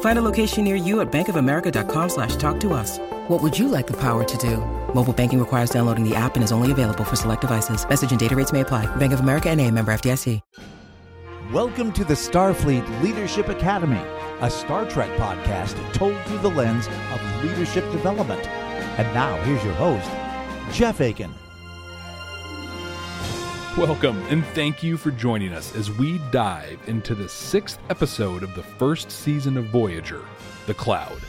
Find a location near you at bankofamerica.com slash talk to us. What would you like the power to do? Mobile banking requires downloading the app and is only available for select devices. Message and data rates may apply. Bank of America and a member FDIC. Welcome to the Starfleet Leadership Academy, a Star Trek podcast told through the lens of leadership development. And now, here's your host, Jeff Akin. Welcome and thank you for joining us as we dive into the sixth episode of the first season of Voyager, The Cloud.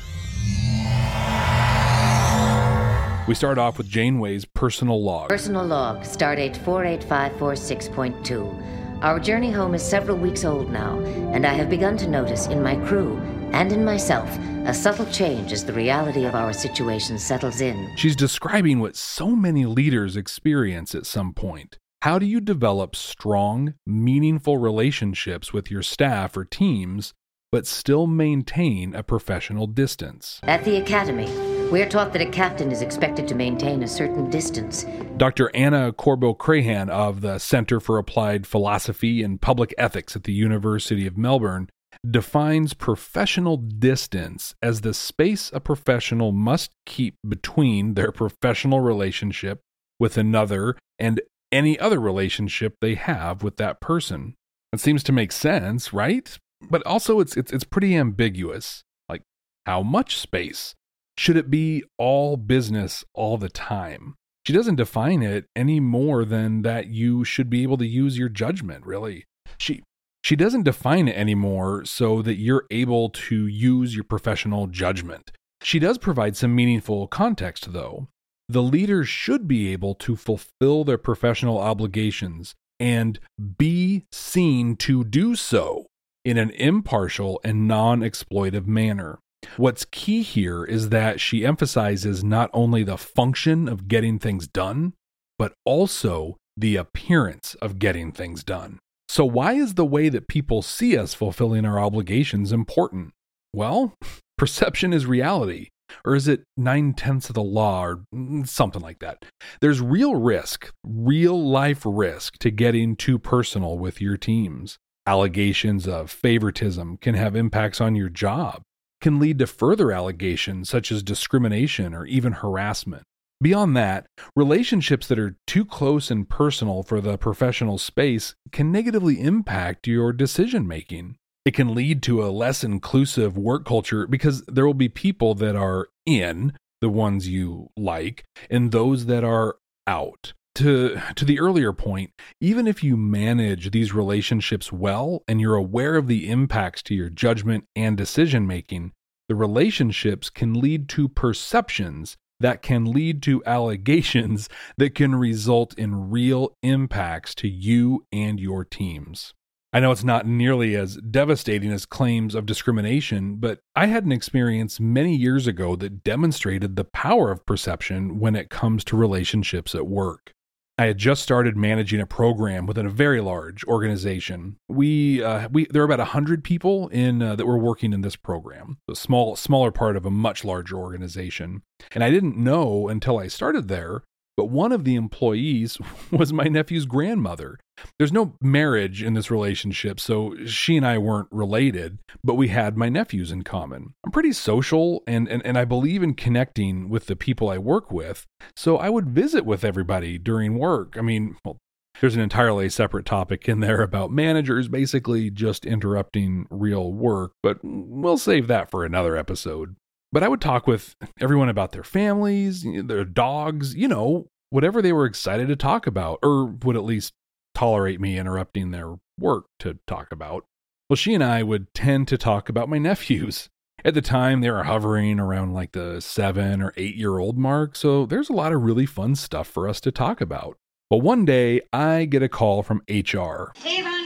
We start off with Janeway's personal log. Personal log, stardate 48546.2. Our journey home is several weeks old now, and I have begun to notice in my crew and in myself a subtle change as the reality of our situation settles in. She's describing what so many leaders experience at some point. How do you develop strong, meaningful relationships with your staff or teams, but still maintain a professional distance? At the Academy, we are taught that a captain is expected to maintain a certain distance. Dr. Ana Corbo Crehan of the Center for Applied Philosophy and Public Ethics at the University of Melbourne defines professional distance as the space a professional must keep between their professional relationship with another and any other relationship they have with that person. It seems to make sense, right? But also it's it's, it's pretty ambiguous. Like how much space? Should it be all business all the time? She doesn't define it any more than that you should be able to use your judgment, really. She she doesn't define it anymore so that you're able to use your professional judgment. She does provide some meaningful context though. The leader should be able to fulfill their professional obligations and be seen to do so in an impartial and non exploitive manner. What's key here is that she emphasizes not only the function of getting things done, but also the appearance of getting things done. So, why is the way that people see us fulfilling our obligations important? Well, perception is reality. Or is it nine tenths of the law or something like that? There's real risk, real life risk to getting too personal with your teams. Allegations of favoritism can have impacts on your job can lead to further allegations such as discrimination or even harassment. Beyond that, relationships that are too close and personal for the professional space can negatively impact your decision making. It can lead to a less inclusive work culture because there will be people that are in, the ones you like, and those that are out. To, to the earlier point, even if you manage these relationships well and you're aware of the impacts to your judgment and decision making, the relationships can lead to perceptions that can lead to allegations that can result in real impacts to you and your teams. I know it's not nearly as devastating as claims of discrimination, but I had an experience many years ago that demonstrated the power of perception when it comes to relationships at work. I had just started managing a program within a very large organization. We uh, we there were about hundred people in uh, that were working in this program, a small smaller part of a much larger organization. And I didn't know until I started there but one of the employees was my nephew's grandmother. There's no marriage in this relationship, so she and I weren't related, but we had my nephews in common. I'm pretty social and, and, and I believe in connecting with the people I work with, so I would visit with everybody during work. I mean, well, there's an entirely separate topic in there about managers basically just interrupting real work, but we'll save that for another episode. But I would talk with everyone about their families, their dogs, you know, whatever they were excited to talk about, or would at least tolerate me interrupting their work to talk about. Well, she and I would tend to talk about my nephews. At the time, they were hovering around like the seven or eight year old mark, so there's a lot of really fun stuff for us to talk about. But one day, I get a call from HR. Hey.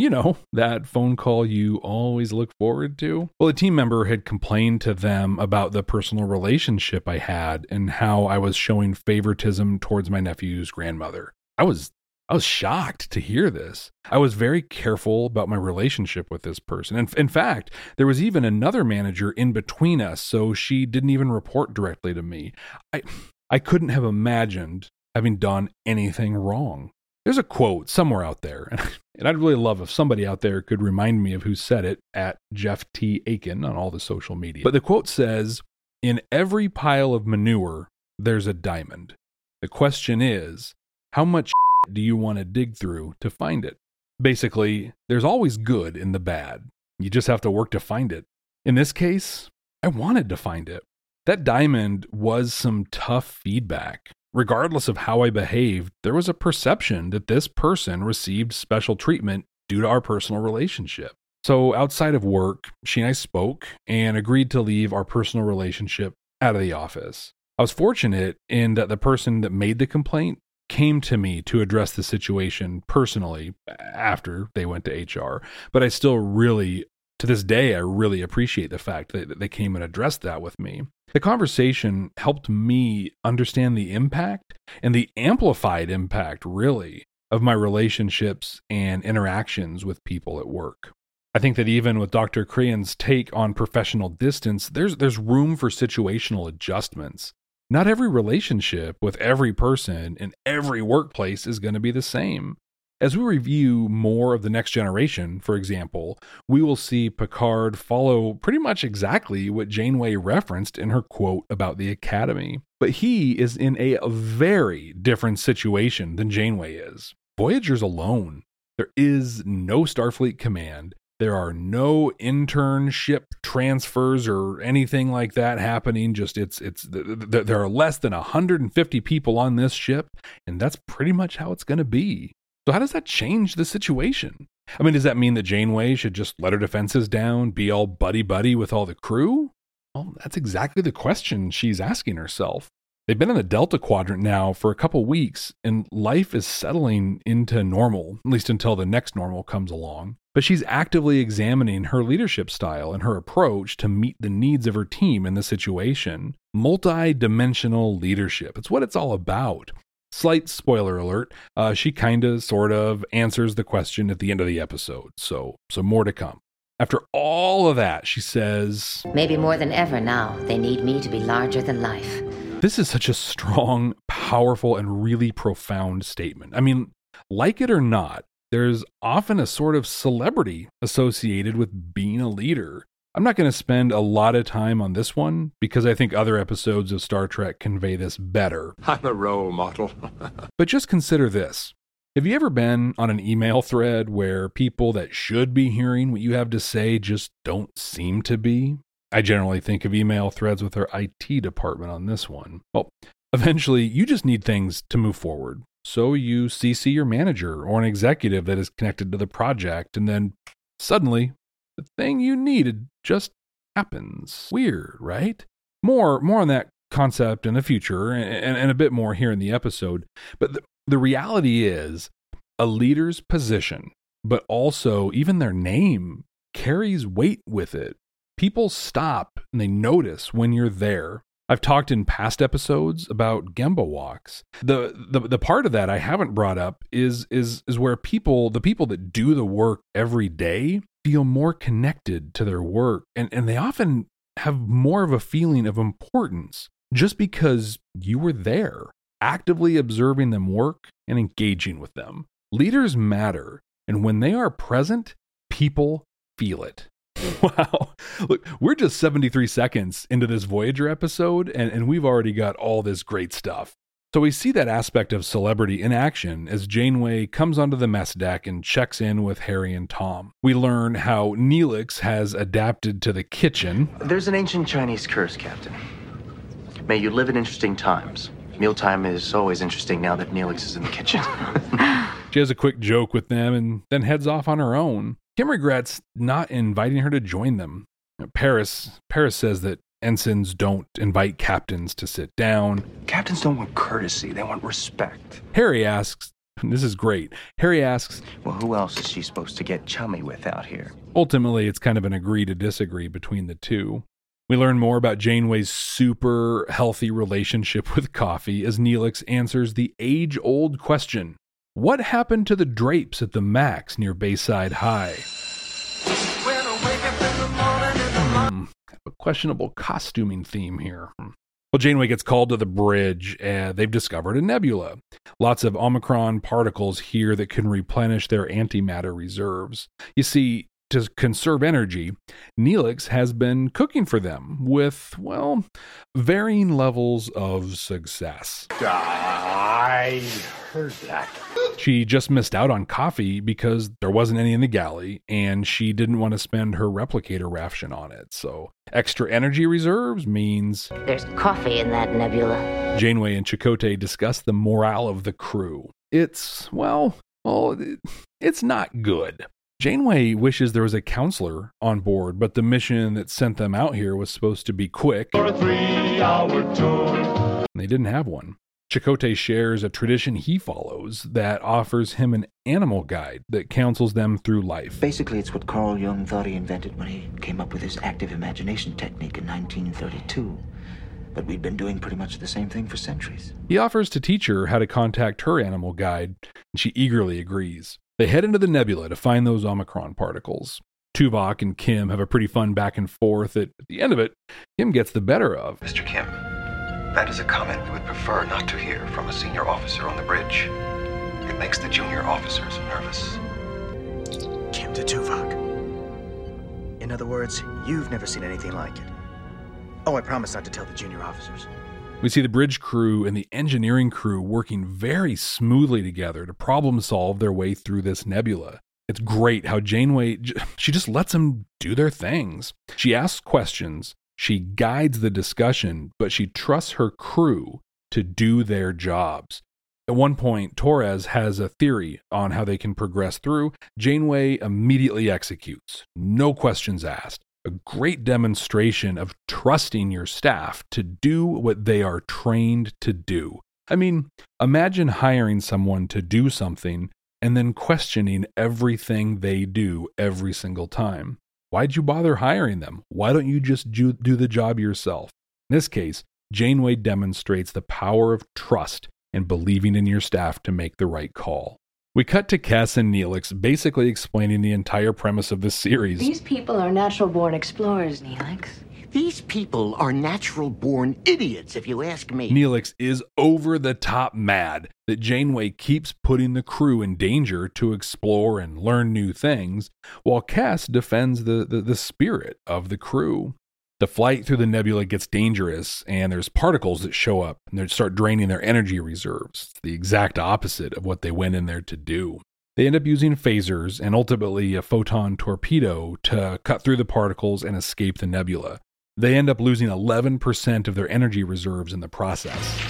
You know, that phone call you always look forward to. Well, a team member had complained to them about the personal relationship I had and how I was showing favoritism towards my nephew's grandmother. I was I was shocked to hear this. I was very careful about my relationship with this person. And in fact, there was even another manager in between us, so she didn't even report directly to me. I I couldn't have imagined having done anything wrong. There's a quote somewhere out there, and I'd really love if somebody out there could remind me of who said it at Jeff T. Akin on all the social media. But the quote says, In every pile of manure, there's a diamond. The question is, how much do you want to dig through to find it? Basically, there's always good in the bad. You just have to work to find it. In this case, I wanted to find it. That diamond was some tough feedback. Regardless of how I behaved, there was a perception that this person received special treatment due to our personal relationship. So, outside of work, she and I spoke and agreed to leave our personal relationship out of the office. I was fortunate in that the person that made the complaint came to me to address the situation personally after they went to HR. But I still really, to this day, I really appreciate the fact that they came and addressed that with me. The conversation helped me understand the impact and the amplified impact, really, of my relationships and interactions with people at work. I think that even with Dr. Crehan's take on professional distance, there's there's room for situational adjustments not every relationship with every person in every workplace is going to be the same. As we review more of the next generation, for example, we will see Picard follow pretty much exactly what Janeway referenced in her quote about the Academy. But he is in a very different situation than Janeway is. Voyager's alone. There is no Starfleet command. There are no internship transfers or anything like that happening. Just it's it's there are less than 150 people on this ship, and that's pretty much how it's going to be. So how does that change the situation? I mean, does that mean that Janeway should just let her defenses down, be all buddy buddy with all the crew? Well, that's exactly the question she's asking herself. They've been in the Delta Quadrant now for a couple weeks, and life is settling into normal, at least until the next normal comes along. But she's actively examining her leadership style and her approach to meet the needs of her team in the situation. Multi dimensional leadership. It's what it's all about. Slight spoiler alert, uh, she kind of, sort of answers the question at the end of the episode. So, so more to come. After all of that, she says, Maybe more than ever now, they need me to be larger than life. This is such a strong, powerful, and really profound statement. I mean, like it or not, there's often a sort of celebrity associated with being a leader. I'm not going to spend a lot of time on this one because I think other episodes of Star Trek convey this better. I'm a role model. but just consider this. Have you ever been on an email thread where people that should be hearing what you have to say just don't seem to be? I generally think of email threads with our IT department on this one. Well, eventually, you just need things to move forward. So you CC your manager or an executive that is connected to the project, and then suddenly the thing you needed just happens. Weird, right? More, more on that concept in the future and, and, a bit more here in the episode. But the, the reality is a leader's position, but also even their name carries weight with it people stop and they notice when you're there. I've talked in past episodes about Gemba walks. The, the the part of that I haven't brought up is is is where people the people that do the work every day feel more connected to their work and, and they often have more of a feeling of importance just because you were there, actively observing them work and engaging with them. Leaders matter, and when they are present, people feel it. Wow. Look, we're just 73 seconds into this Voyager episode, and, and we've already got all this great stuff. So we see that aspect of celebrity in action as Janeway comes onto the mess deck and checks in with Harry and Tom. We learn how Neelix has adapted to the kitchen. There's an ancient Chinese curse, Captain. May you live in interesting times. Mealtime is always interesting now that Neelix is in the kitchen. she has a quick joke with them and then heads off on her own. Kim regrets not inviting her to join them. Paris Paris says that ensigns don't invite captains to sit down. Captains don't want courtesy, they want respect. Harry asks, this is great. Harry asks, Well, who else is she supposed to get chummy with out here? Ultimately, it's kind of an agree to disagree between the two. We learn more about Janeway's super healthy relationship with coffee as Neelix answers the age old question What happened to the drapes at the Max near Bayside High? Hmm, a questionable costuming theme here. Well, Janeway gets called to the bridge and they've discovered a nebula. Lots of Omicron particles here that can replenish their antimatter reserves. You see, to conserve energy, Neelix has been cooking for them with, well, varying levels of success. I heard that. She just missed out on coffee because there wasn't any in the galley, and she didn't want to spend her replicator ration on it. So, extra energy reserves means. There's coffee in that nebula. Janeway and Chakotay discuss the morale of the crew. It's, well, well, it's not good. Janeway wishes there was a counselor on board, but the mission that sent them out here was supposed to be quick. For a three hour tour. They didn't have one. Chakotay shares a tradition he follows that offers him an animal guide that counsels them through life. Basically, it's what Carl Jung thought he invented when he came up with his active imagination technique in 1932. But we'd been doing pretty much the same thing for centuries. He offers to teach her how to contact her animal guide, and she eagerly agrees. They head into the nebula to find those Omicron particles. Tuvok and Kim have a pretty fun back and forth. At the end of it, Kim gets the better of. Mr. Kim, that is a comment we would prefer not to hear from a senior officer on the bridge. It makes the junior officers nervous. Kim to Tuvok. In other words, you've never seen anything like it. Oh, I promise not to tell the junior officers. We see the bridge crew and the engineering crew working very smoothly together to problem solve their way through this nebula. It's great how Janeway, she just lets them do their things. She asks questions, she guides the discussion, but she trusts her crew to do their jobs. At one point, Torres has a theory on how they can progress through. Janeway immediately executes, no questions asked a great demonstration of trusting your staff to do what they are trained to do. I mean, imagine hiring someone to do something and then questioning everything they do every single time. Why'd you bother hiring them? Why don't you just do, the job yourself? In this case, Janeway demonstrates the power of trust and believing in your staff to make the right call. We cut to Cass and Neelix basically explaining the entire premise of this series. These people are natural born explorers, Neelix. These people are natural born idiots, if you ask me. Neelix is over the top mad that Janeway keeps putting the crew in danger to explore and learn new things, while Cass defends the, the, the spirit of the crew. The flight through the nebula gets dangerous, and there's particles that show up and they start draining their energy reserves. The exact opposite of what they went in there to do. They end up using phasers and ultimately a photon torpedo to cut through the particles and escape the nebula. They end up losing 11% of their energy reserves in the process.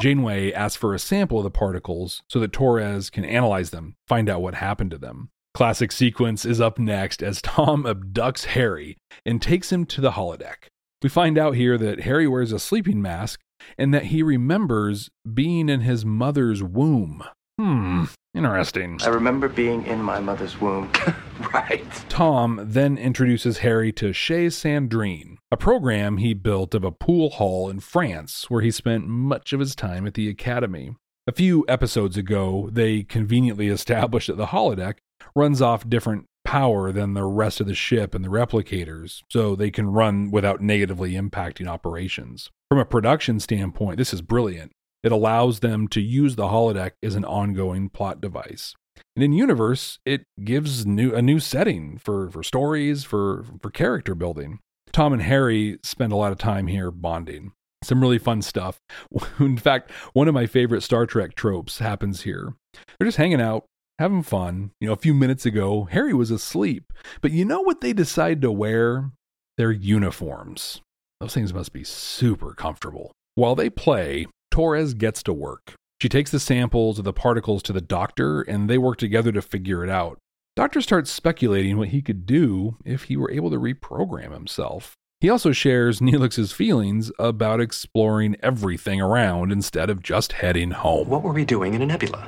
Janeway asks for a sample of the particles so that Torres can analyze them, find out what happened to them. Classic sequence is up next as Tom abducts Harry and takes him to the holodeck. We find out here that Harry wears a sleeping mask and that he remembers being in his mother's womb. Hmm, interesting. I remember being in my mother's womb. right. Tom then introduces Harry to Chez Sandrine, a program he built of a pool hall in France where he spent much of his time at the academy. A few episodes ago, they conveniently established that the holodeck runs off different power than the rest of the ship and the replicators, so they can run without negatively impacting operations. From a production standpoint, this is brilliant. It allows them to use the holodeck as an ongoing plot device. And in universe, it gives new a new setting for, for stories, for, for character building. Tom and Harry spend a lot of time here bonding. Some really fun stuff. In fact, one of my favorite Star Trek tropes happens here. They're just hanging out, having fun. You know, a few minutes ago, Harry was asleep. But you know what they decide to wear? Their uniforms. Those things must be super comfortable. While they play, Torres gets to work. She takes the samples of the particles to the doctor, and they work together to figure it out. Doctor starts speculating what he could do if he were able to reprogram himself. He also shares Neelix's feelings about exploring everything around instead of just heading home. What were we doing in a nebula?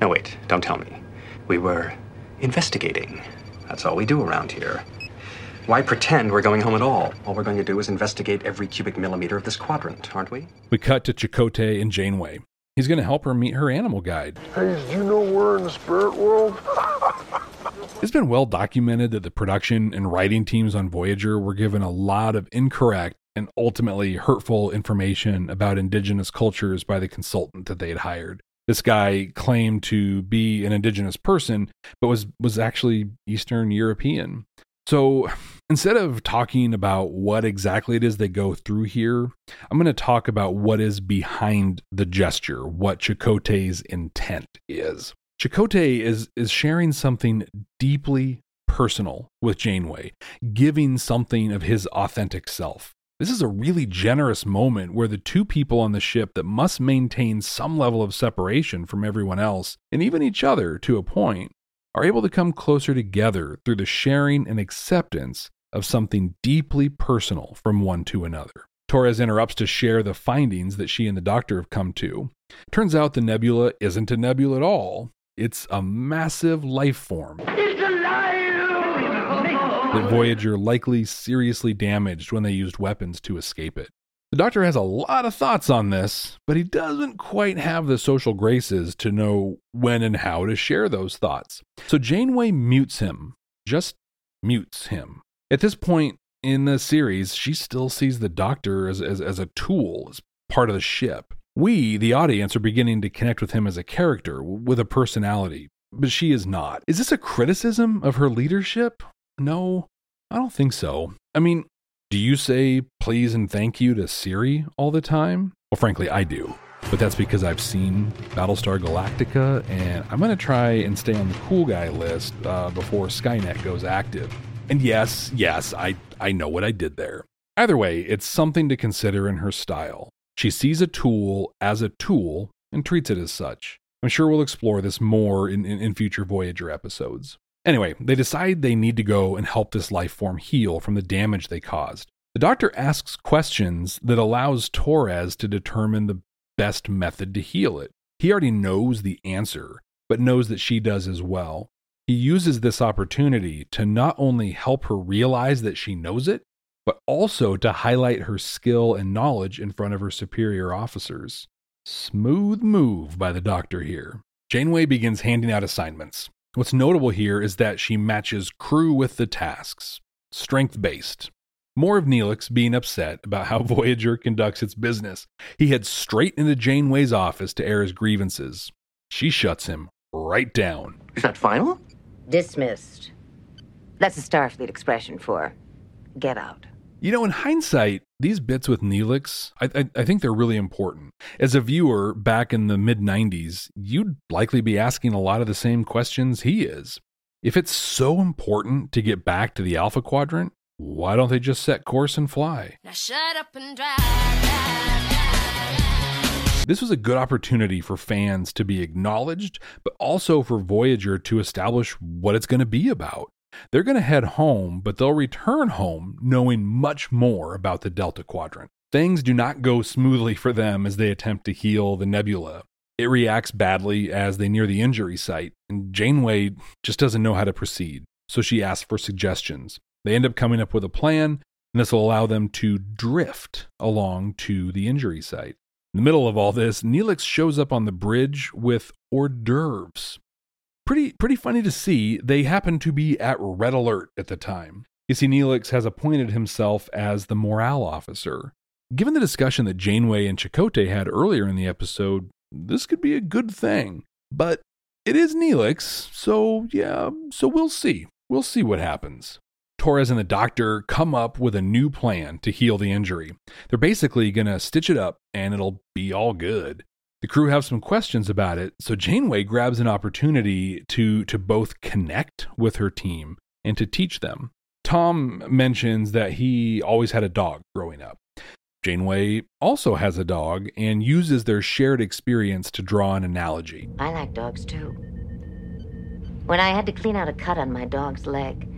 No, wait, don't tell me. We were investigating. That's all we do around here. Why pretend we're going home at all? All we're going to do is investigate every cubic millimeter of this quadrant, aren't we? We cut to Chakotay and Janeway. He's going to help her meet her animal guide. Hey, did you know we're in the spirit world? It's been well documented that the production and writing teams on Voyager were given a lot of incorrect and ultimately hurtful information about indigenous cultures by the consultant that they had hired. This guy claimed to be an indigenous person, but was, was actually Eastern European. So instead of talking about what exactly it is they go through here, I'm going to talk about what is behind the gesture, what Chakotay's intent is. Chakotay is is sharing something deeply personal with Janeway, giving something of his authentic self. This is a really generous moment where the two people on the ship that must maintain some level of separation from everyone else, and even each other to a point, are able to come closer together through the sharing and acceptance of something deeply personal from one to another. Torres interrupts to share the findings that she and the doctor have come to. Turns out the nebula isn't a nebula at all, it's a massive life form. It's alive! That Voyager likely seriously damaged when they used weapons to escape it. The doctor has a lot of thoughts on this, but he doesn't quite have the social graces to know when and how to share those thoughts. So Janeway mutes him, just mutes him. At this point in the series, she still sees the doctor as, as, as a tool, as part of the ship. We, the audience, are beginning to connect with him as a character, with a personality, but she is not. Is this a criticism of her leadership? No, I don't think so. I mean, do you say please and thank you to Siri all the time? Well, frankly, I do. But that's because I've seen Battlestar Galactica, and I'm going to try and stay on the cool guy list uh, before Skynet goes active. And yes, yes, I, I know what I did there. Either way, it's something to consider in her style. She sees a tool as a tool and treats it as such. I'm sure we'll explore this more in, in, in, future Voyager episodes. Anyway, they decide they need to go and help this life form heal from the damage they caused. The doctor asks questions that allows Torres to determine the best method to heal it. He already knows the answer, but knows that she does as well. He uses this opportunity to not only help her realize that she knows it, but also to highlight her skill and knowledge in front of her superior officers. Smooth move by the doctor here. Janeway begins handing out assignments. What's notable here is that she matches crew with the tasks, strength based. More of Neelix being upset about how Voyager conducts its business. He heads straight into Janeway's office to air his grievances. She shuts him right down. Is that final? Dismissed. That's a Starfleet expression for get out. You know, in hindsight, these bits with Neelix, I, I, I, think they're really important. As a viewer back in the mid 90s, you'd likely be asking a lot of the same questions he is. If it's so important to get back to the Alpha Quadrant, why don't they just set course and fly? Now shut up and drive. drive, drive. This was a good opportunity for fans to be acknowledged, but also for Voyager to establish what it's going to be about. They're going to head home, but they'll return home knowing much more about the Delta Quadrant. Things do not go smoothly for them as they attempt to heal the nebula. It reacts badly as they near the injury site, and Janeway just doesn't know how to proceed, so she asks for suggestions. They end up coming up with a plan, and this will allow them to drift along to the injury site. In the middle of all this, Neelix shows up on the bridge with hors d'oeuvres pretty pretty funny to see. They happen to be at red alert at the time. You see, Neelix has appointed himself as the morale officer. Given the discussion that Janeway and Chakotay had earlier in the episode, this could be a good thing. But it is Neelix, so yeah, so we'll see. We'll see what happens. Torres and the doctor come up with a new plan to heal the injury. They're basically going to stitch it up and it'll be all good. The crew have some questions about it, so Janeway grabs an opportunity to, to both connect with her team and to teach them. Tom mentions that he always had a dog growing up. Janeway also has a dog and uses their shared experience to draw an analogy. I like dogs too. When I had to clean out a cut on my dog's leg,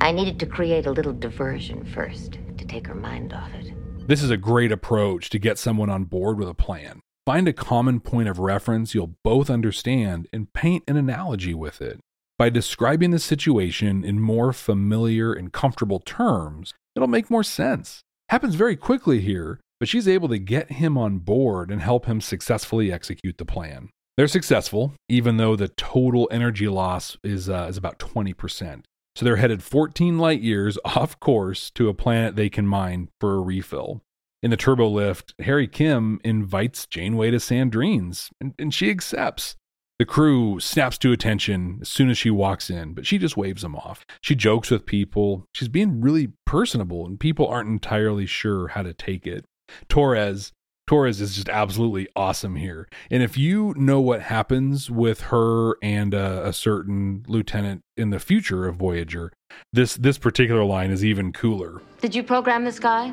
I needed to create a little diversion first to take her mind off it. This is a great approach to get someone on board with a plan. Find a common point of reference you'll both understand and paint an analogy with it. By describing the situation in more familiar and comfortable terms, it'll make more sense. Happens very quickly here, but she's able to get him on board and help him successfully execute the plan. They're successful, even though the total energy loss is, uh, is about 20%. So they're headed 14 light years off course to a planet they can mine for a refill. In the turbo lift, Harry Kim invites Janeway to Sandrine's, and, and she accepts. The crew snaps to attention as soon as she walks in, but she just waves them off. She jokes with people. She's being really personable, and people aren't entirely sure how to take it. Torres, Torres is just absolutely awesome here. And if you know what happens with her and a, a certain lieutenant in the future of Voyager, this this particular line is even cooler. Did you program this guy?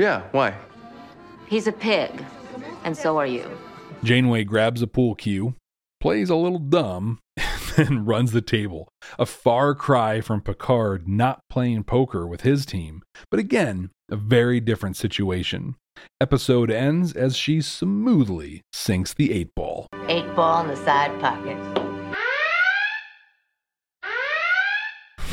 Yeah, why? He's a pig, and so are you. Janeway grabs a pool cue, plays a little dumb, and runs the table. A far cry from Picard not playing poker with his team, but again, a very different situation. Episode ends as she smoothly sinks the eight ball. Eight ball in the side pocket.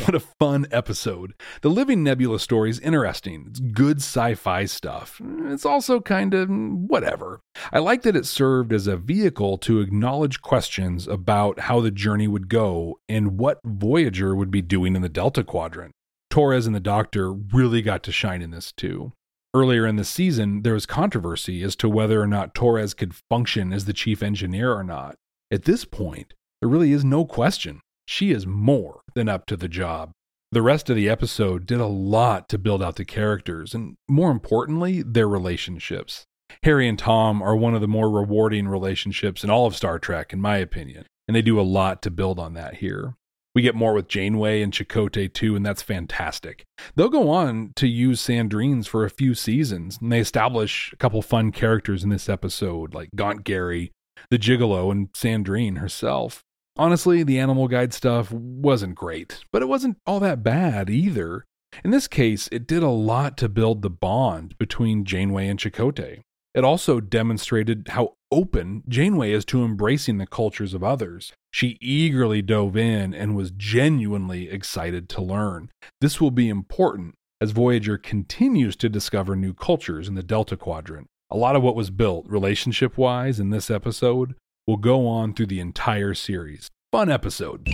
What a fun episode. The Living Nebula story is interesting. It's good sci fi stuff. It's also kind of mm, whatever. I like that it served as a vehicle to acknowledge questions about how the journey would go and what Voyager would be doing in the Delta Quadrant. Torres and the Doctor really got to shine in this too. Earlier in the season, there was controversy as to whether or not Torres could function as the chief engineer or not. At this point, there really is no question she is more than up to the job. The rest of the episode did a lot to build out the characters and, more importantly, their relationships. Harry and Tom are one of the more rewarding relationships in all of Star Trek, in my opinion, and they do a lot to build on that here. We get more with Janeway and Chakotay too, and that's fantastic. They'll go on to use Sandrines for a few seasons, and they establish a couple fun characters in this episode, like Gaunt Gary, the Gigolo, and Sandrine herself. Honestly, the animal guide stuff wasn't great, but it wasn't all that bad either. In this case, it did a lot to build the bond between Janeway and Chakotay. It also demonstrated how open Janeway is to embracing the cultures of others. She eagerly dove in and was genuinely excited to learn. This will be important as Voyager continues to discover new cultures in the Delta Quadrant. A lot of what was built relationship wise in this episode will go on through the entire series. Fun episode.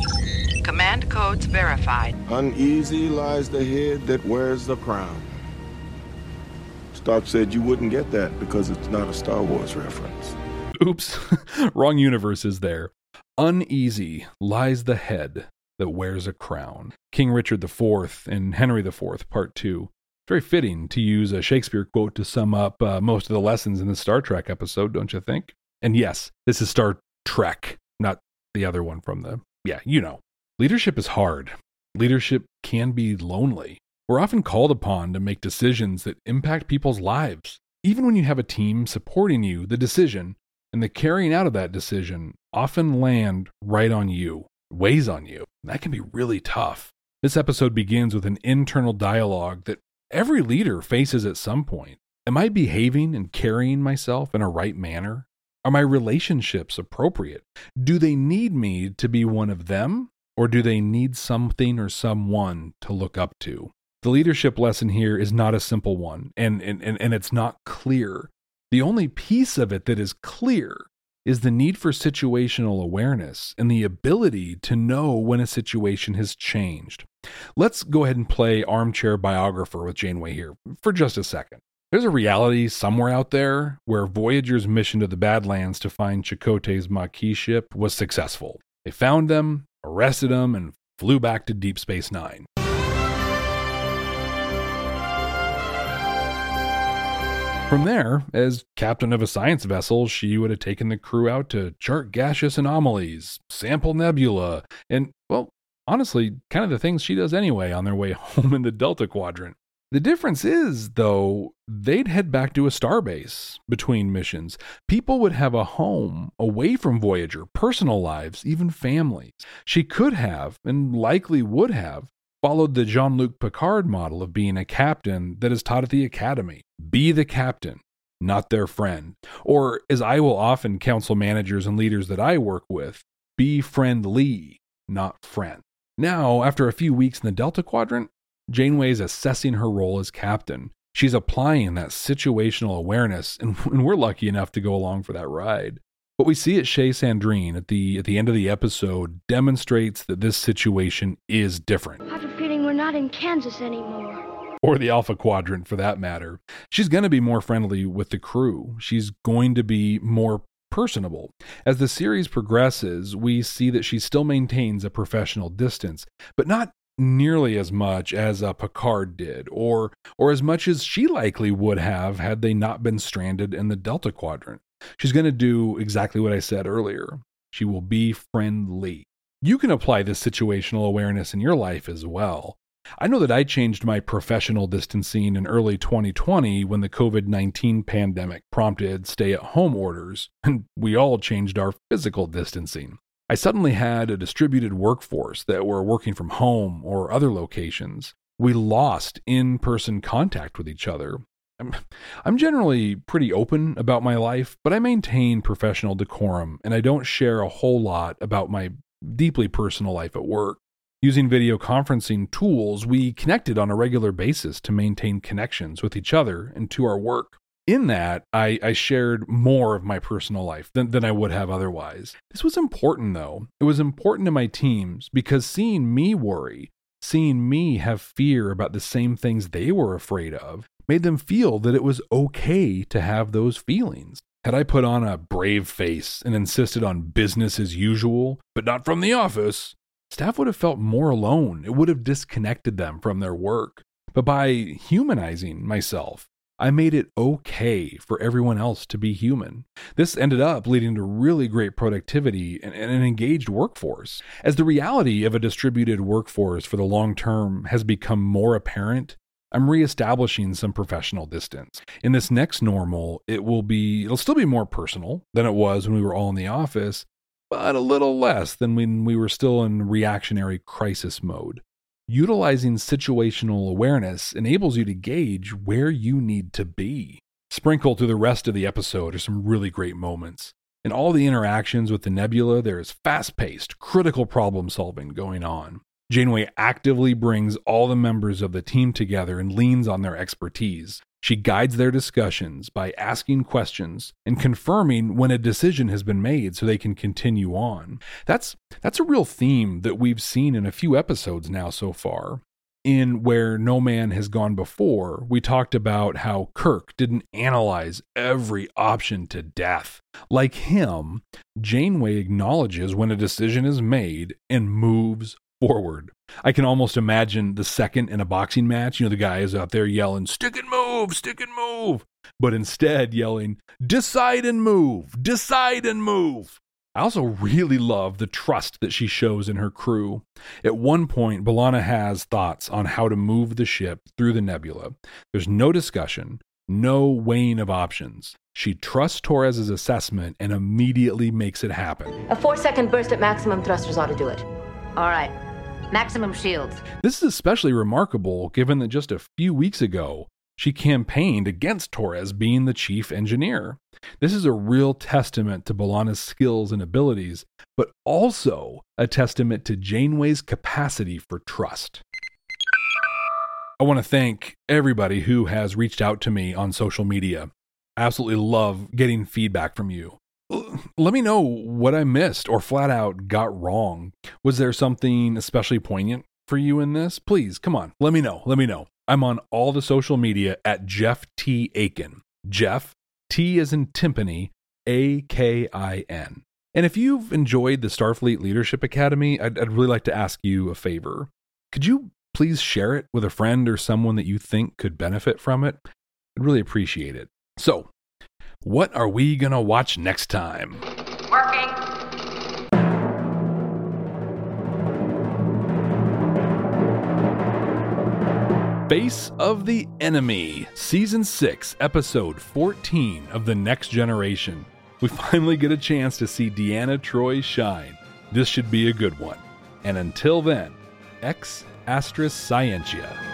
Command codes verified. Uneasy lies the head that wears the crown. Stark said you wouldn't get that because it's not a Star Wars reference. Oops, wrong universe is there. Uneasy lies the head that wears a crown. King Richard IV and Henry IV, Part 2. Very fitting to use a Shakespeare quote to sum up uh, most of the lessons in the Star Trek episode, don't you think? And yes, this is Star Trek, not the other one from the, yeah, you know. Leadership is hard. Leadership can be lonely. We're often called upon to make decisions that impact people's lives. Even when you have a team supporting you, the decision and the carrying out of that decision often land right on you, weighs on you. That can be really tough. This episode begins with an internal dialogue that every leader faces at some point. Am I behaving and carrying myself in a right manner? Are my relationships appropriate? Do they need me to be one of them, or do they need something or someone to look up to? The leadership lesson here is not a simple one, and, and, and it's not clear. The only piece of it that is clear is the need for situational awareness and the ability to know when a situation has changed. Let's go ahead and play armchair biographer with Janeway here for just a second. There's a reality somewhere out there where Voyager's mission to the Badlands to find Chakotay's Maquis ship was successful. They found them, arrested them, and flew back to Deep Space Nine. From there, as captain of a science vessel, she would have taken the crew out to chart gaseous anomalies, sample nebula, and, well, honestly, kind of the things she does anyway on their way home in the Delta Quadrant. The difference is, though, they'd head back to a starbase between missions. People would have a home away from Voyager, personal lives, even families. She could have, and likely would have, followed the Jean Luc Picard model of being a captain that is taught at the academy. Be the captain, not their friend. Or, as I will often counsel managers and leaders that I work with, be friendly, not friend. Now, after a few weeks in the Delta Quadrant, Janeway is assessing her role as captain. She's applying that situational awareness, and, and we're lucky enough to go along for that ride. What we see at Chez Sandrine at the at the end of the episode demonstrates that this situation is different. I have a feeling we're not in Kansas anymore. Or the Alpha Quadrant for that matter. She's going to be more friendly with the crew. She's going to be more personable. As the series progresses, we see that she still maintains a professional distance, but not nearly as much as a Picard did, or or as much as she likely would have had they not been stranded in the Delta Quadrant. She's going to do exactly what I said earlier. She will be friendly. You can apply this situational awareness in your life as well. I know that I changed my professional distancing in early 2020 when the COVID 19 pandemic prompted stay at home orders, and we all changed our physical distancing. I suddenly had a distributed workforce that were working from home or other locations. We lost in person contact with each other, I'm, generally pretty open about my life, but I maintain professional decorum and I don't share a whole lot about my deeply personal life at work. Using video conferencing tools, we connected on a regular basis to maintain connections with each other and to our work. In that, I, I shared more of my personal life than, than I would have otherwise. This was important, though. It was important to my teams because seeing me worry, seeing me have fear about the same things they were afraid of, made them feel that it was okay to have those feelings. Had I put on a brave face and insisted on business as usual, but not from the office, staff would have felt more alone. It would have disconnected them from their work. But by humanizing myself, I made it okay for everyone else to be human. This ended up leading to really great productivity and, and, an engaged workforce. As the reality of a distributed workforce for the long term has become more apparent, I'm reestablishing some professional distance. In this next normal, it will be, it'll still be more personal than it was when we were all in the office, but a little less than when we were still in reactionary crisis mode. Utilizing situational awareness enables you to gauge where you need to be. Sprinkled through the rest of the episode are some really great moments. In all the interactions with the nebula, there is fast paced, critical problem solving going on. Janeway actively brings all the members of the team together and leans on their expertise. She guides their discussions by asking questions and confirming when a decision has been made so they can continue on. That's that's a real theme that we've seen in a few episodes now so far. In Where No Man Has Gone Before, we talked about how Kirk didn't analyze every option to death. Like him, Janeway acknowledges when a decision is made and moves forward. I can almost imagine the second in a boxing match. You know, the guy is out there yelling, stick and move, stick and move. But instead yelling, decide and move, decide and move. I also really love the trust that she shows in her crew. At one point, B'Elanna has thoughts on how to move the ship through the nebula. There's no discussion, no weighing of options. She trusts Torres's assessment and immediately makes it happen. A four second burst at maximum thrusters ought to do it. All right. Maximum shields. This is especially remarkable given that just a few weeks ago, she campaigned against Torres being the chief engineer. This is a real testament to B'Elanna's skills and abilities, but also a testament to Janeway's capacity for trust. I want to thank everybody who has reached out to me on social media. I absolutely love getting feedback from you let me know what I missed or flat out got wrong. Was there something especially poignant for you in this? Please, come on, let me know. Let me know. I'm on all the social media at Jeff T. Akin. Jeff, T is in timpani, A K I N. And if you've enjoyed the Starfleet Leadership Academy, I'd, I'd really like to ask you a favor. Could you please share it with a friend or someone that you think could benefit from it? I'd really appreciate it. So, what are we going to watch next time? Face of the Enemy, Season 6, Episode 14 of The Next Generation. We finally get a chance to see Deanna Troi shine. This should be a good one. And until then, ex Astris Scientia.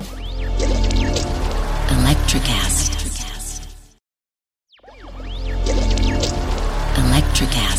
Electric app.